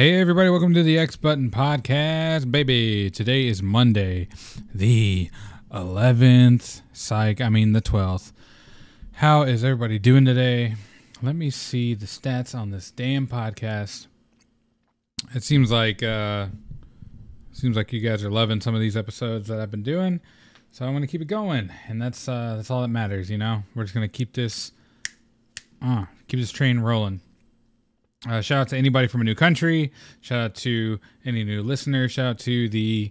Hey, everybody, welcome to the X Button Podcast, baby. Today is Monday, the 11th. Psych, I mean, the 12th. How is everybody doing today? Let me see the stats on this damn podcast. It seems like, uh, seems like you guys are loving some of these episodes that I've been doing. So I'm going to keep it going. And that's, uh, that's all that matters, you know? We're just going to keep this, uh, keep this train rolling. Uh, shout out to anybody from a new country. Shout out to any new listeners. Shout out to the,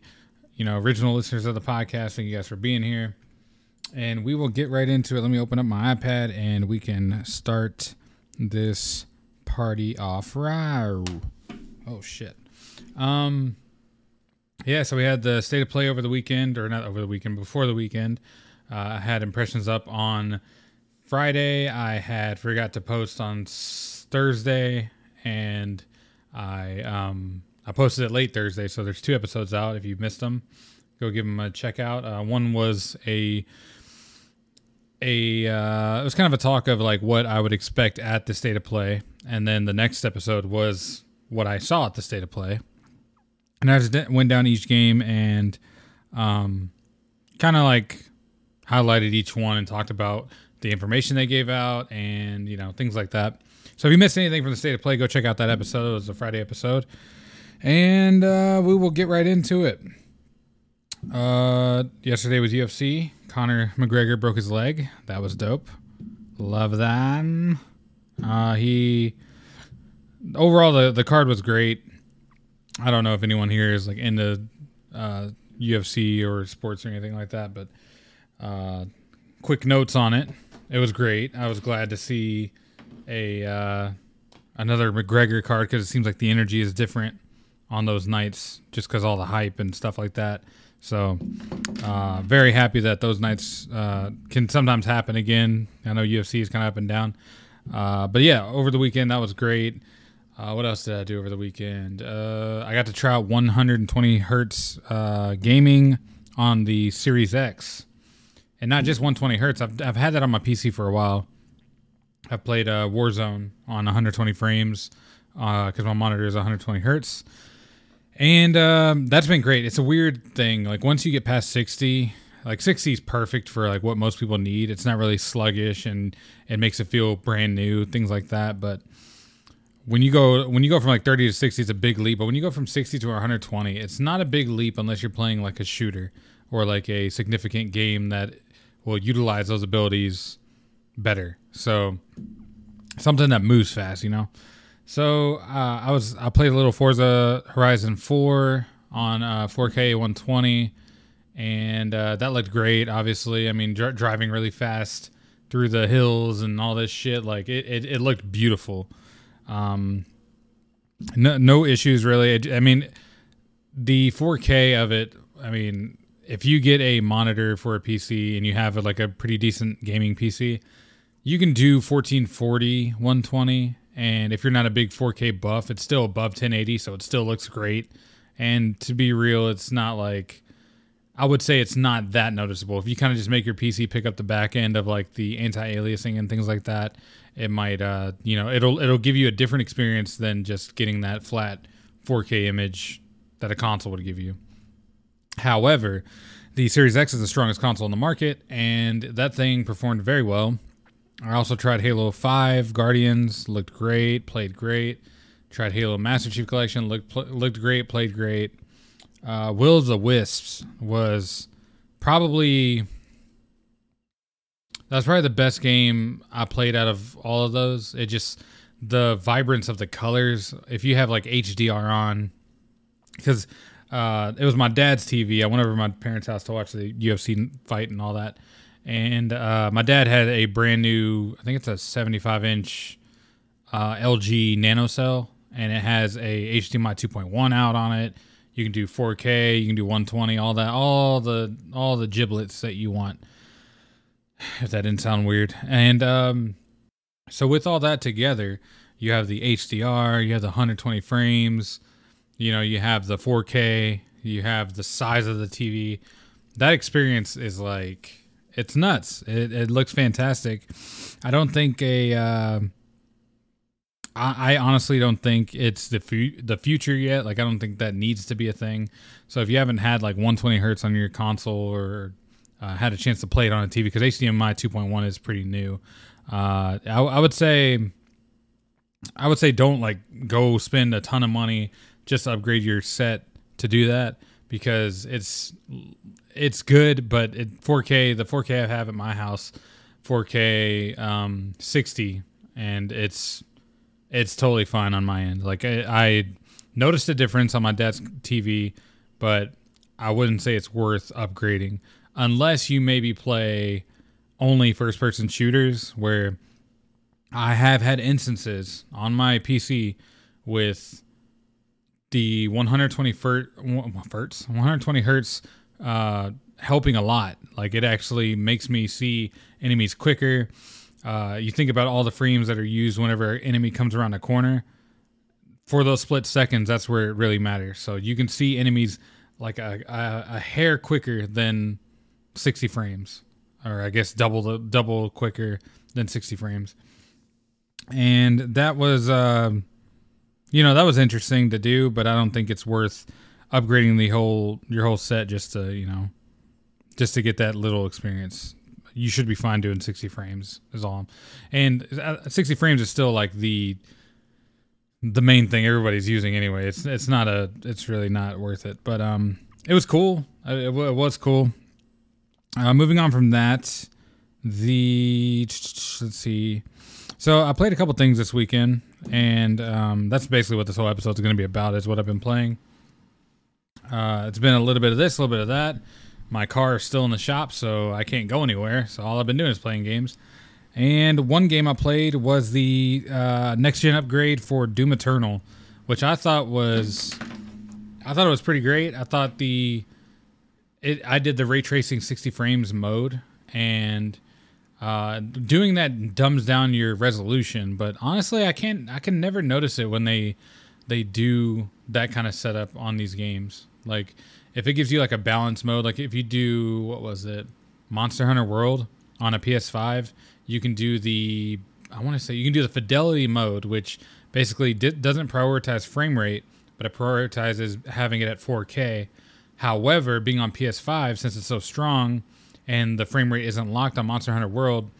you know, original listeners of the podcast. Thank you guys for being here. And we will get right into it. Let me open up my iPad and we can start this party off. Rawr. Oh shit. Um. Yeah, so we had the state of play over the weekend, or not over the weekend, before the weekend. Uh, I had impressions up on Friday. I had forgot to post on Thursday, and I um I posted it late Thursday, so there's two episodes out. If you missed them, go give them a check out. Uh, one was a a uh, it was kind of a talk of like what I would expect at the state of play, and then the next episode was what I saw at the state of play, and I just went down each game and um kind of like highlighted each one and talked about the information they gave out and you know things like that. So if you missed anything from the state of play, go check out that episode. It was a Friday episode, and uh, we will get right into it. Uh, yesterday was UFC. Conor McGregor broke his leg. That was dope. Love that. Uh, he overall the the card was great. I don't know if anyone here is like into uh, UFC or sports or anything like that, but uh, quick notes on it. It was great. I was glad to see a uh, another McGregor card because it seems like the energy is different on those nights, just because all the hype and stuff like that. So, uh, very happy that those nights uh, can sometimes happen again. I know UFC is kind of up and down, uh, but yeah, over the weekend that was great. Uh, what else did I do over the weekend? Uh, I got to try out 120 hertz uh, gaming on the Series X, and not just 120 hertz. I've I've had that on my PC for a while. I've played uh, Warzone on 120 frames because my monitor is 120 hertz, and um, that's been great. It's a weird thing. Like once you get past 60, like 60 is perfect for like what most people need. It's not really sluggish and it makes it feel brand new, things like that. But when you go when you go from like 30 to 60, it's a big leap. But when you go from 60 to 120, it's not a big leap unless you're playing like a shooter or like a significant game that will utilize those abilities better. So something that moves fast, you know. So uh, I was I played a little Forza Horizon 4 on uh, 4K 120, and uh, that looked great. Obviously, I mean dr- driving really fast through the hills and all this shit, like it it, it looked beautiful. Um, no no issues really. I mean, the 4K of it. I mean, if you get a monitor for a PC and you have like a pretty decent gaming PC, you can do 1440 120 and if you're not a big 4k buff it's still above 1080 so it still looks great. And to be real it's not like i would say it's not that noticeable. If you kind of just make your pc pick up the back end of like the anti-aliasing and things like that it might uh you know it'll it'll give you a different experience than just getting that flat 4k image that a console would give you however the series x is the strongest console in the market and that thing performed very well I also tried Halo 5 Guardians, looked great, played great. Tried Halo Master Chief Collection, looked pl- looked great, played great. Uh, Will of the Wisps was probably that's probably the best game I played out of all of those. It just the vibrance of the colors. If you have like HDR on, because uh, it was my dad's TV. I went over to my parents' house to watch the UFC fight and all that. And uh, my dad had a brand new i think it's a 75 inch uh, lg nanocell and it has a hdmi 2.1 out on it. You can do 4k you can do 120 all that all the all the giblets that you want. If that didn't sound weird. And um, so with all that together you have the hdr you have the 120 frames you know you have the 4k you have the size of the tv that experience is like it's nuts. It, it looks fantastic. I don't think a uh, I, I honestly don't think it's the fu- the future yet. Like I don't think that needs to be a thing. So if you haven't had like 120 hertz on your console or uh, had a chance to play it on a TV, because HDMI 2.1 is pretty new, uh, I, I would say I would say don't like go spend a ton of money just upgrade your set to do that because it's it's good, but it 4K the 4K I have at my house, 4K um, 60, and it's it's totally fine on my end. Like I, I noticed a difference on my dad's TV, but I wouldn't say it's worth upgrading unless you maybe play only first person shooters where I have had instances on my PC with the 120 hertz, 120 hertz uh, helping a lot. Like it actually makes me see enemies quicker. Uh, you think about all the frames that are used whenever an enemy comes around a corner. For those split seconds, that's where it really matters. So you can see enemies like a, a, a hair quicker than 60 frames, or I guess double the double quicker than 60 frames and that was uh, you know that was interesting to do but i don't think it's worth upgrading the whole your whole set just to you know just to get that little experience. You should be fine doing 60 frames is all and uh, 60 frames is still like the the main thing everybody's using anyway. It's it's not a it's really not worth it but um it was cool. It, it was cool. Uh, moving on from that the let's see so I played a couple things this weekend, and um, that's basically what this whole episode is going to be about. Is what I've been playing. Uh, it's been a little bit of this, a little bit of that. My car is still in the shop, so I can't go anywhere. So all I've been doing is playing games. And one game I played was the uh, next gen upgrade for Doom Eternal, which I thought was, I thought it was pretty great. I thought the, it I did the ray tracing 60 frames mode, and uh, doing that dumbs down your resolution, but honestly, I can't. I can never notice it when they they do that kind of setup on these games. Like if it gives you like a balance mode, like if you do what was it, Monster Hunter World on a PS5, you can do the I want to say you can do the fidelity mode, which basically di- doesn't prioritize frame rate, but it prioritizes having it at 4K. However, being on PS5, since it's so strong, and the frame rate isn't locked on Monster Hunter World,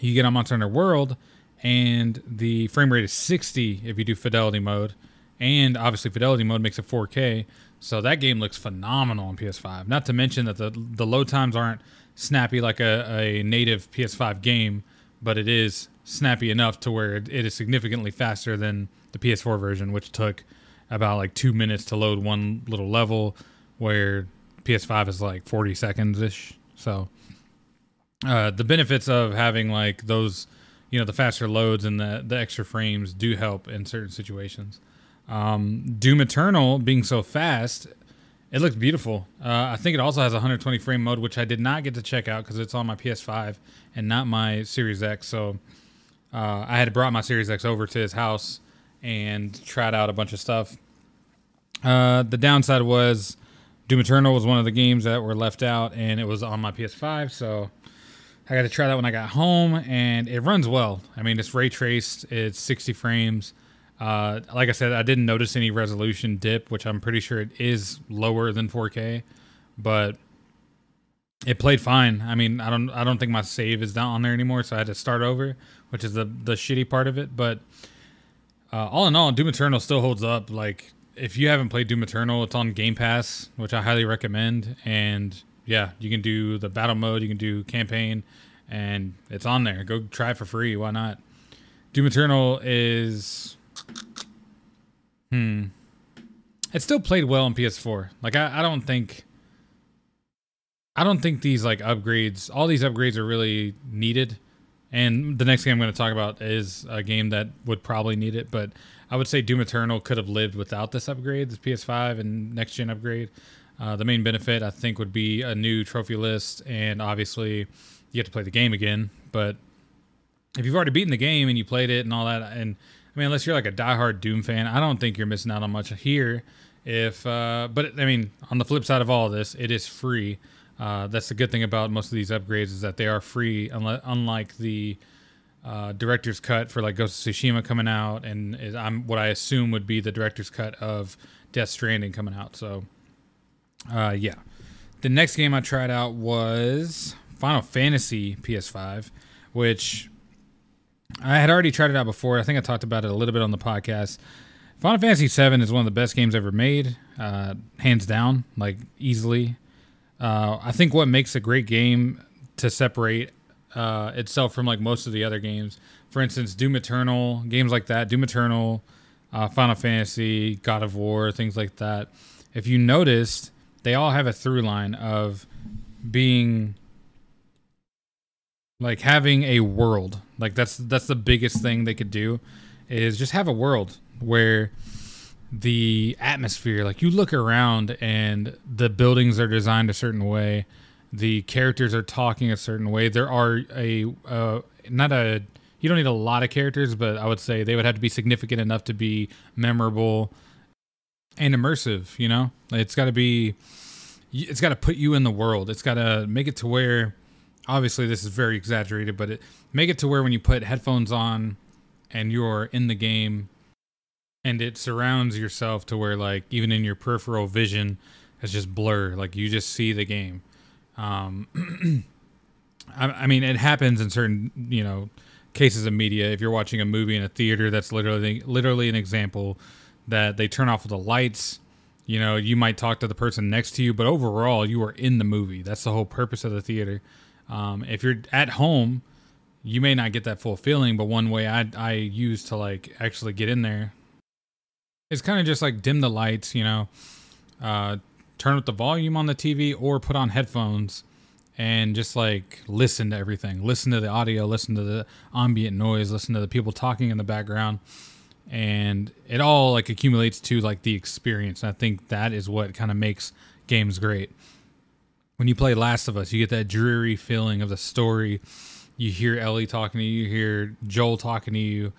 you get on Monster Hunter World and the frame rate is 60 if you do fidelity mode. And obviously, fidelity mode makes it 4K. So that game looks phenomenal on PS5. Not to mention that the the load times aren't snappy like a, a native PS5 game, but it is snappy enough to where it, it is significantly faster than the PS4 version, which took about like two minutes to load one little level, where PS5 is like 40 seconds ish. So uh, the benefits of having like those, you know, the faster loads and the the extra frames do help in certain situations. Um, Doom Eternal being so fast, it looks beautiful. Uh, I think it also has a 120 frame mode, which I did not get to check out because it's on my PS5 and not my Series X. So uh, I had brought my Series X over to his house and tried out a bunch of stuff. Uh, the downside was Doom Eternal was one of the games that were left out, and it was on my PS5, so I got to try that when I got home, and it runs well. I mean, it's ray traced, it's 60 frames. Uh, like I said, I didn't notice any resolution dip, which I'm pretty sure it is lower than 4K, but it played fine. I mean, I don't, I don't think my save is down on there anymore, so I had to start over, which is the the shitty part of it. But uh, all in all, Doom Eternal still holds up. Like if you haven't played Doom Eternal, it's on Game Pass, which I highly recommend. And yeah, you can do the battle mode, you can do campaign, and it's on there. Go try it for free. Why not? Doom Eternal is, hmm, it still played well on PS4. Like I, I don't think, I don't think these like upgrades, all these upgrades are really needed. And the next game I'm going to talk about is a game that would probably need it, but I would say Doom Eternal could have lived without this upgrade, this PS5 and next gen upgrade. Uh, the main benefit, I think, would be a new trophy list, and obviously, you have to play the game again. But if you've already beaten the game and you played it and all that, and I mean, unless you're like a diehard Doom fan, I don't think you're missing out on much here. If, uh, but I mean, on the flip side of all of this, it is free. Uh, that's the good thing about most of these upgrades is that they are free, unlike the uh, director's cut for like Ghost of Tsushima coming out, and is, I'm what I assume would be the director's cut of Death Stranding coming out. So, uh, yeah. The next game I tried out was Final Fantasy PS5, which I had already tried it out before. I think I talked about it a little bit on the podcast. Final Fantasy VII is one of the best games ever made, uh, hands down, like easily. Uh, I think what makes a great game to separate uh, itself from like most of the other games, for instance, Doom Eternal, games like that, Doom Eternal, uh, Final Fantasy, God of War, things like that. If you noticed, they all have a through line of being like having a world. Like that's that's the biggest thing they could do is just have a world where the atmosphere like you look around and the buildings are designed a certain way the characters are talking a certain way. There are a uh, not a you don't need a lot of characters but i would say they would have to be significant enough to be memorable and immersive you know? It's got to be it's got to put you in the world. It's got to make it to where obviously this is very exaggerated but it make it to where when you put headphones on and you're in the game and it surrounds yourself to where like even in your peripheral vision it's just blur. Like you just see the game um I, I mean it happens in certain you know cases of media. If you're watching a movie in a theater that's literally literally an example that they turn off the lights. You know you might talk to the person next to you but overall you are in the movie. That's the whole purpose of the theater. Um, if you're at home you may not get that full feeling but one way i i use to like actually get in there it's kind of just like dim the lights, you know, uh, turn up the volume on the TV or put on headphones and just like listen to everything. Listen to the audio, listen to the ambient noise, listen to the people talking in the background. And it all like accumulates to like the experience. And I think that is what kind of makes games great. When you play Last of Us, you get that dreary feeling of the story. You hear Ellie talking to you, you hear Joel talking to you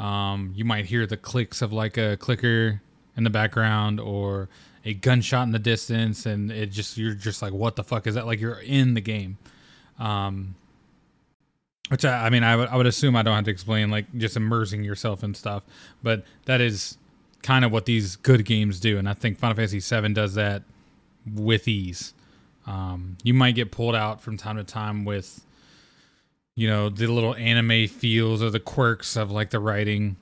um, you might hear the clicks of like a clicker in the background or a gunshot in the distance, and it just you're just like, what the fuck is that? Like you're in the game. Um, which I, I mean, I would I would assume I don't have to explain like just immersing yourself in stuff, but that is kind of what these good games do, and I think Final Fantasy VII does that with ease. Um, you might get pulled out from time to time with you know the little anime feels or the quirks of like the writing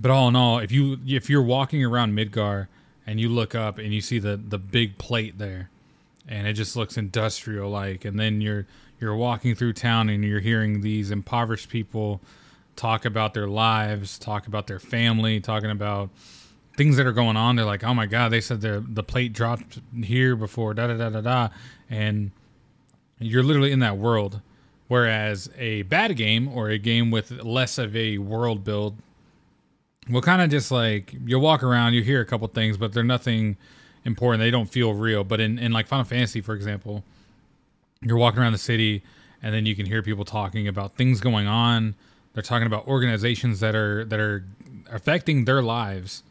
but all in all if you if you're walking around midgar and you look up and you see the the big plate there and it just looks industrial like and then you're you're walking through town and you're hearing these impoverished people talk about their lives talk about their family talking about things that are going on. They're like oh my god they said the the plate dropped here before da da da da da. And you're literally in that world. Whereas a bad game or a game with less of a world build will kind of just like you'll walk around, you hear a couple things, but they're nothing important. They don't feel real. But in, in like Final Fantasy, for example, you're walking around the city and then you can hear people talking about things going on. They're talking about organizations that are that are affecting their lives,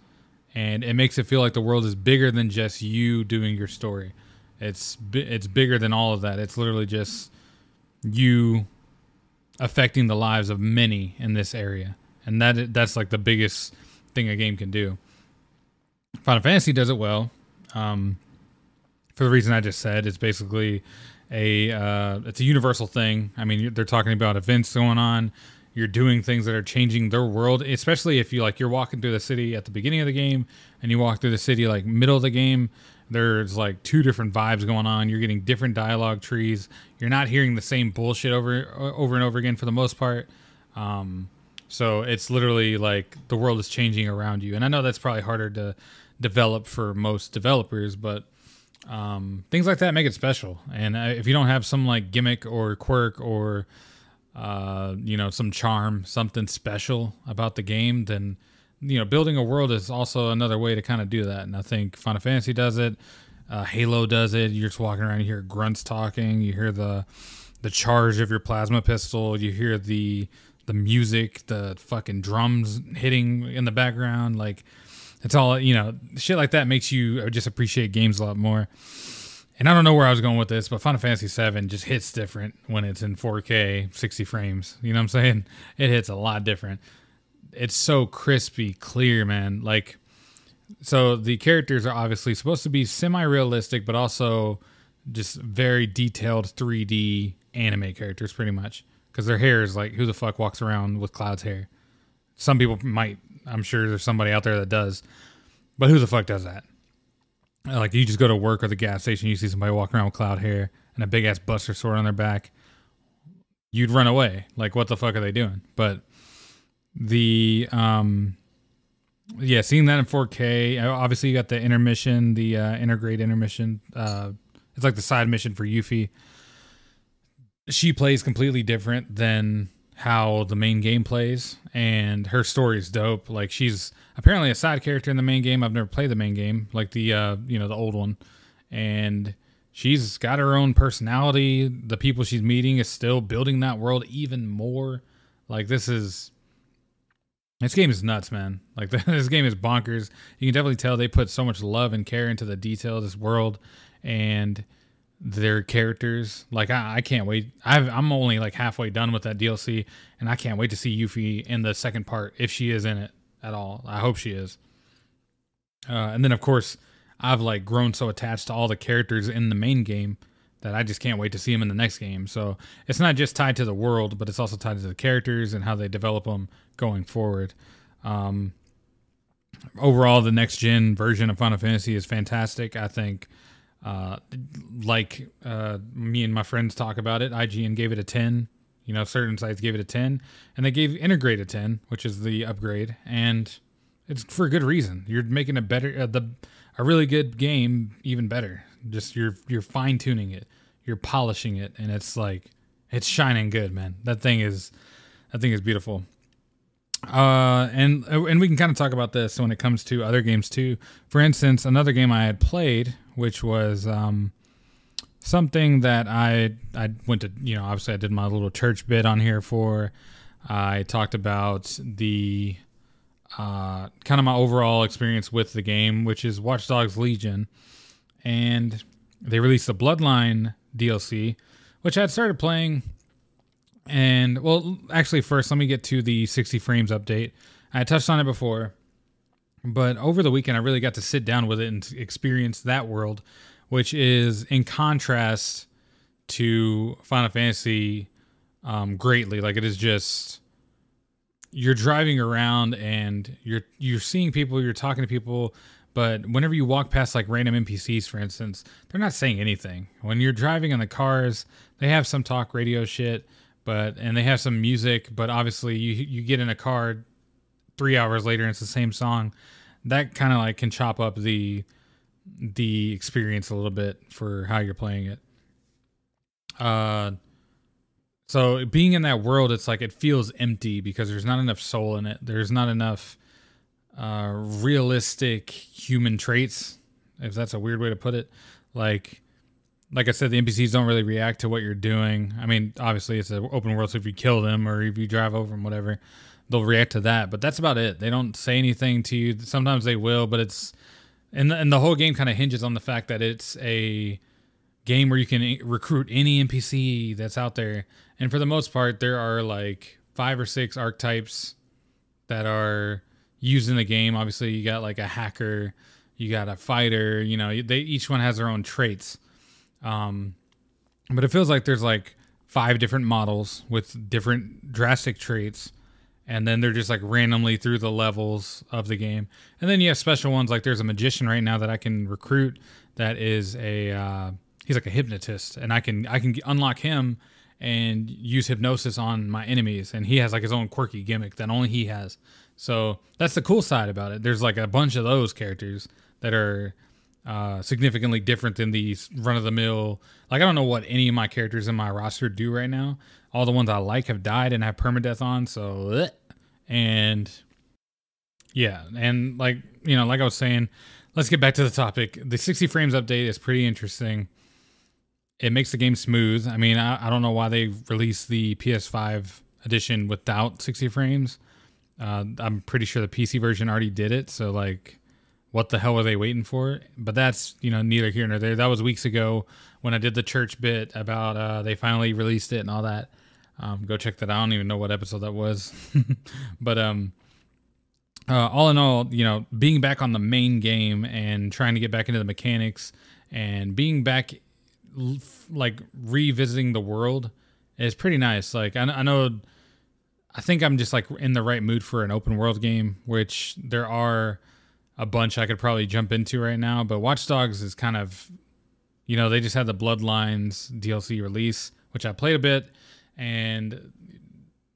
and it makes it feel like the world is bigger than just you doing your story. It's it's bigger than all of that. It's literally just you affecting the lives of many in this area, and that that's like the biggest thing a game can do. Final Fantasy does it well, um, for the reason I just said. It's basically a uh, it's a universal thing. I mean, they're talking about events going on. You're doing things that are changing their world, especially if you like you're walking through the city at the beginning of the game and you walk through the city like middle of the game there's like two different vibes going on. You're getting different dialogue trees. You're not hearing the same bullshit over over and over again for the most part. Um, so it's literally like the world is changing around you. And I know that's probably harder to develop for most developers, but um, things like that make it special. And uh, if you don't have some like gimmick or quirk or uh, you know some charm, something special about the game, then you know, building a world is also another way to kind of do that. And I think Final Fantasy does it. Uh, Halo does it. You're just walking around, you hear grunts talking, you hear the the charge of your plasma pistol, you hear the the music, the fucking drums hitting in the background. Like it's all you know, shit like that makes you just appreciate games a lot more. and I don't know where I was going with this, but Final Fantasy VII just hits different when it's in 4K, 60 frames. You know what I'm saying? It hits a lot different. It's so crispy, clear, man. Like, so the characters are obviously supposed to be semi-realistic, but also just very detailed 3D anime characters, pretty much. Because their hair is like, who the fuck walks around with Cloud's hair? Some people might. I'm sure there's somebody out there that does, but who the fuck does that? Like you just go to work or the gas station, you see somebody walking around with cloud hair and a big ass buster sword on their back, you'd run away. Like what the fuck are they doing? But the um yeah, seeing that in 4K. Obviously, you got the intermission, the uh, Intergrade intermission. Uh, it's like the side mission for Yuffie. She plays completely different than how the main game plays, and her story is dope. Like she's apparently a side character in the main game. I've never played the main game, like the uh, you know the old one, and she's got her own personality. The people she's meeting is still building that world even more. Like this is this game is nuts, man. Like this game is bonkers. You can definitely tell they put so much love and care into the detail of this world, and their characters. Like I, I can't wait. i am only like halfway done with that DLC, and I can't wait to see Yuffie in the second part if she is in it at all. I hope she is. Uh, and then of course, I've like grown so attached to all the characters in the main game that I just can't wait to see them in the next game. So it's not just tied to the world, but it's also tied to the characters and how they develop them going forward. Um, overall, the next gen version of Final Fantasy is fantastic. I think uh, like uh, me and my friends talk about it, IGN gave it a 10. You know, certain sites gave it a 10, and they gave Intergrade a 10, which is the upgrade, and it's for a good reason. You're making a better, uh, the a really good game even better. Just you're you're fine tuning it, you're polishing it, and it's like it's shining good, man. That thing is that thing is beautiful. Uh, and and we can kind of talk about this when it comes to other games too. For instance, another game I had played which was um, something that I I went to you know obviously I did my little church bit on here for. I talked about the uh, kind of my overall experience with the game, which is Watch Dogs Legion, and they released the Bloodline DLC, which I had started playing. And well, actually, first let me get to the 60 frames update. I touched on it before, but over the weekend, I really got to sit down with it and experience that world, which is in contrast to Final Fantasy um, greatly. Like it is just you're driving around and you're you're seeing people, you're talking to people, but whenever you walk past like random NPCs, for instance, they're not saying anything. When you're driving in the cars, they have some talk radio shit, but and they have some music, but obviously you you get in a car three hours later and it's the same song, that kind of like can chop up the the experience a little bit for how you're playing it. Uh, so being in that world, it's like it feels empty because there's not enough soul in it. There's not enough uh, realistic human traits, if that's a weird way to put it. Like, like I said, the NPCs don't really react to what you're doing. I mean, obviously it's an open world, so if you kill them or if you drive over them, whatever, they'll react to that. But that's about it. They don't say anything to you. Sometimes they will, but it's and the, and the whole game kind of hinges on the fact that it's a game where you can recruit any NPC that's out there. And for the most part, there are like five or six archetypes that are used in the game. Obviously, you got like a hacker, you got a fighter. You know, they each one has their own traits. Um, but it feels like there's like five different models with different drastic traits and then they're just like randomly through the levels of the game. And then you have special ones like there's a magician right now that I can recruit that is a uh, he's like a hypnotist, and I can I can unlock him and use hypnosis on my enemies, and he has like his own quirky gimmick that only he has. So that's the cool side about it. There's like a bunch of those characters that are uh, significantly different than these run of the mill. Like I don't know what any of my characters in my roster do right now. All the ones I like have died and have permadeath on, so and yeah, and like you know, like I was saying, let's get back to the topic. The 60 frames update is pretty interesting. It makes the game smooth. I mean, I, I don't know why they released the PS5 edition without 60 frames. Uh, I'm pretty sure the PC version already did it. So like, what the hell were they waiting for? But that's you know neither here nor there. That was weeks ago when I did the church bit about uh, they finally released it and all that. Um, go check that. out. I don't even know what episode that was, but um, uh, all in all, you know, being back on the main game and trying to get back into the mechanics and being back, like revisiting the world is pretty nice. Like I, I know, I think I'm just like in the right mood for an open world game, which there are a bunch I could probably jump into right now. But Watch Dogs is kind of, you know, they just had the Bloodlines DLC release, which I played a bit, and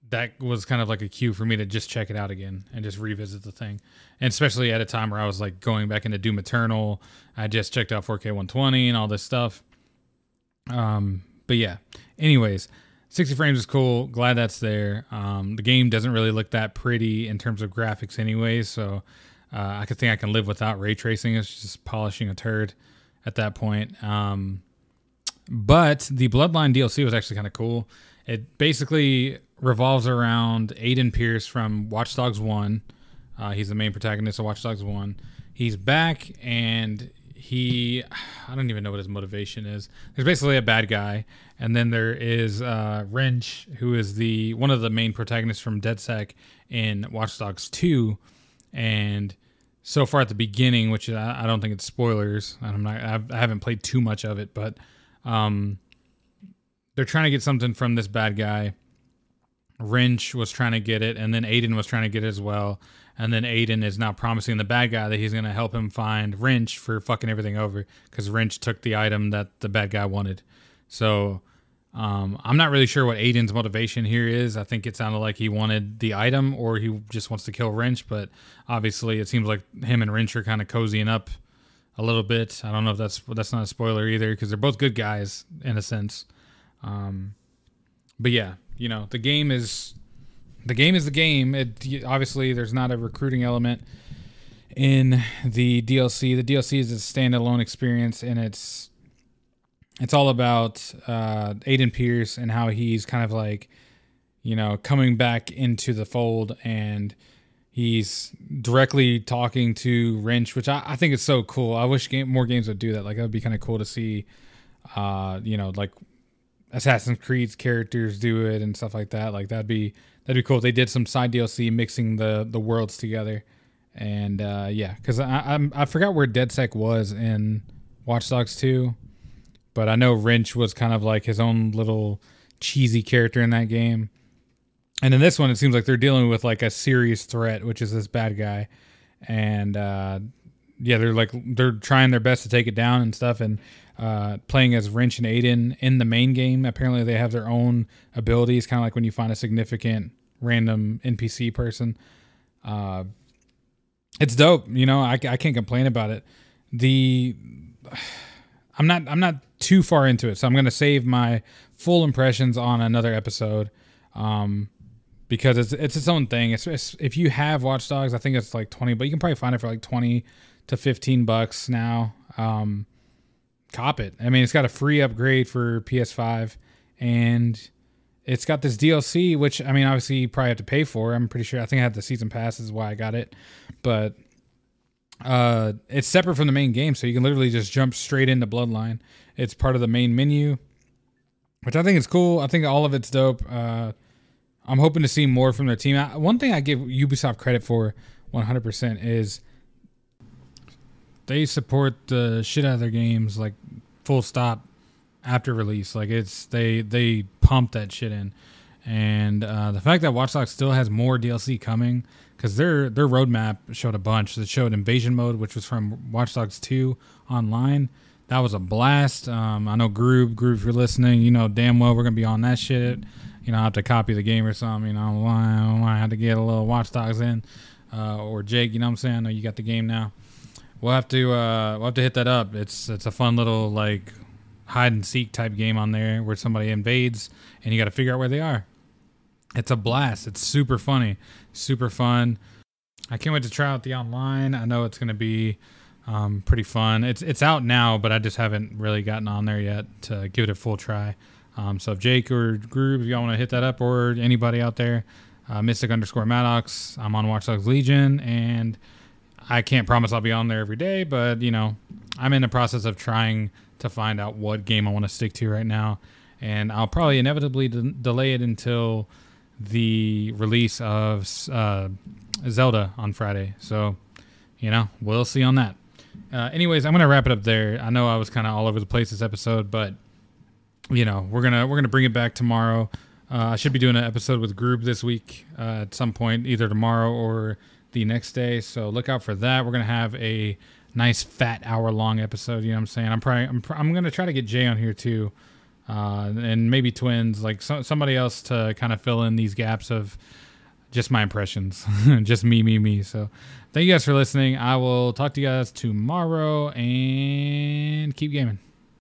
that was kind of like a cue for me to just check it out again and just revisit the thing. And especially at a time where I was like going back into Doom Eternal, I just checked out 4K 120 and all this stuff. Um, but yeah. Anyways, 60 frames is cool. Glad that's there. Um, the game doesn't really look that pretty in terms of graphics, anyway, So uh, I could think I can live without ray tracing. It's just polishing a turd at that point. Um, but the Bloodline DLC was actually kind of cool. It basically revolves around Aiden Pearce from Watch Dogs 1. Uh, he's the main protagonist of Watch Dogs 1. He's back and he, I don't even know what his motivation is. There's basically a bad guy. And then there is uh, Wrench, who is the one of the main protagonists from DedSec in Watch Dogs 2. And so far at the beginning, which I, don't think it's spoilers. I'm not. I've, I have not played too much of it, but um, they're trying to get something from this bad guy. Wrench was trying to get it, and then Aiden was trying to get it as well. And then Aiden is now promising the bad guy that he's going to help him find Wrench for fucking everything over because Wrench took the item that the bad guy wanted. So um, I'm not really sure what Aiden's motivation here is. I think it sounded like he wanted the item or he just wants to kill Wrench, but obviously it seems like him and Wrench are kind of cozying up a little bit. I don't know if that's that's not a spoiler either because they're both good guys in a sense. Um, but yeah, you know the game is the game is the game. It obviously there's not a recruiting element in the DLC. The DLC is a standalone experience and it's it's all about uh, Aiden Pearce and how he's kind of like, you know, coming back into the fold and he's directly talking to Wrench, which I, I think is so cool. I wish game, more games would do that. Like, that would be kind of cool to see, uh, you know, like Assassin's Creed's characters do it and stuff like that. Like, that'd be, that'd be cool. They did some side DLC mixing the, the worlds together. And, uh, yeah, cause I, I, I forgot where DedSec was in Watch Dogs 2 but I know Wrench was kind of like his own little cheesy character in that game. And in this one, it seems like they're dealing with like a serious threat, which is this bad guy. And uh, yeah, they're like they're trying their best to take it down and stuff. And uh, playing as Wrench and Aiden in the main game, apparently they have their own abilities, kind of like when you find a significant random NPC person. Uh, it's dope, you know. I, I can't complain about it. The I'm not I'm not too far into it, so I'm gonna save my full impressions on another episode, um, because it's it's its own thing. It's, it's, if you have Watch Dogs, I think it's like twenty, but you can probably find it for like twenty to fifteen bucks now. Um, cop it. I mean, it's got a free upgrade for PS5, and it's got this DLC, which I mean, obviously you probably have to pay for. I'm pretty sure. I think I had the season pass is why I got it, but uh, it's separate from the main game, so you can literally just jump straight into Bloodline. It's part of the main menu, which I think is cool. I think all of it's dope. Uh, I'm hoping to see more from their team. One thing I give Ubisoft credit for 100% is they support the shit out of their games, like full stop after release. Like it's they they pump that shit in, and uh, the fact that Watch Dogs still has more DLC coming because their their roadmap showed a bunch. It showed Invasion Mode, which was from Watch Dogs 2 online. That was a blast. Um, I know Groove, Groove, if you're listening, you know damn well we're gonna be on that shit. You know, I have to copy the game or something. You know, I have to get a little Watch Dogs in, uh, or Jake. You know what I'm saying? I know you got the game now. We'll have to uh, we'll have to hit that up. It's it's a fun little like hide and seek type game on there where somebody invades and you got to figure out where they are. It's a blast. It's super funny, super fun. I can't wait to try out the online. I know it's going to be um, pretty fun. It's it's out now, but I just haven't really gotten on there yet to give it a full try. Um, so if Jake or Groove, if y'all want to hit that up, or anybody out there, uh, Mystic underscore Maddox, I'm on Watch Dogs Legion, and I can't promise I'll be on there every day, but you know, I'm in the process of trying to find out what game I want to stick to right now, and I'll probably inevitably de- delay it until the release of uh, Zelda on Friday. So, you know, we'll see on that. Uh, anyways, I'm gonna wrap it up there. I know I was kind of all over the place this episode, but you know, we're gonna we're gonna bring it back tomorrow. Uh, I should be doing an episode with Groove this week uh, at some point, either tomorrow or the next day. So look out for that. We're gonna have a nice fat hour long episode. You know what I'm saying? I'm probably I'm, I'm gonna try to get Jay on here too, uh, and maybe twins, like so, somebody else to kind of fill in these gaps of just my impressions, just me, me, me. So thank you guys for listening. I will talk to you guys tomorrow and keep gaming.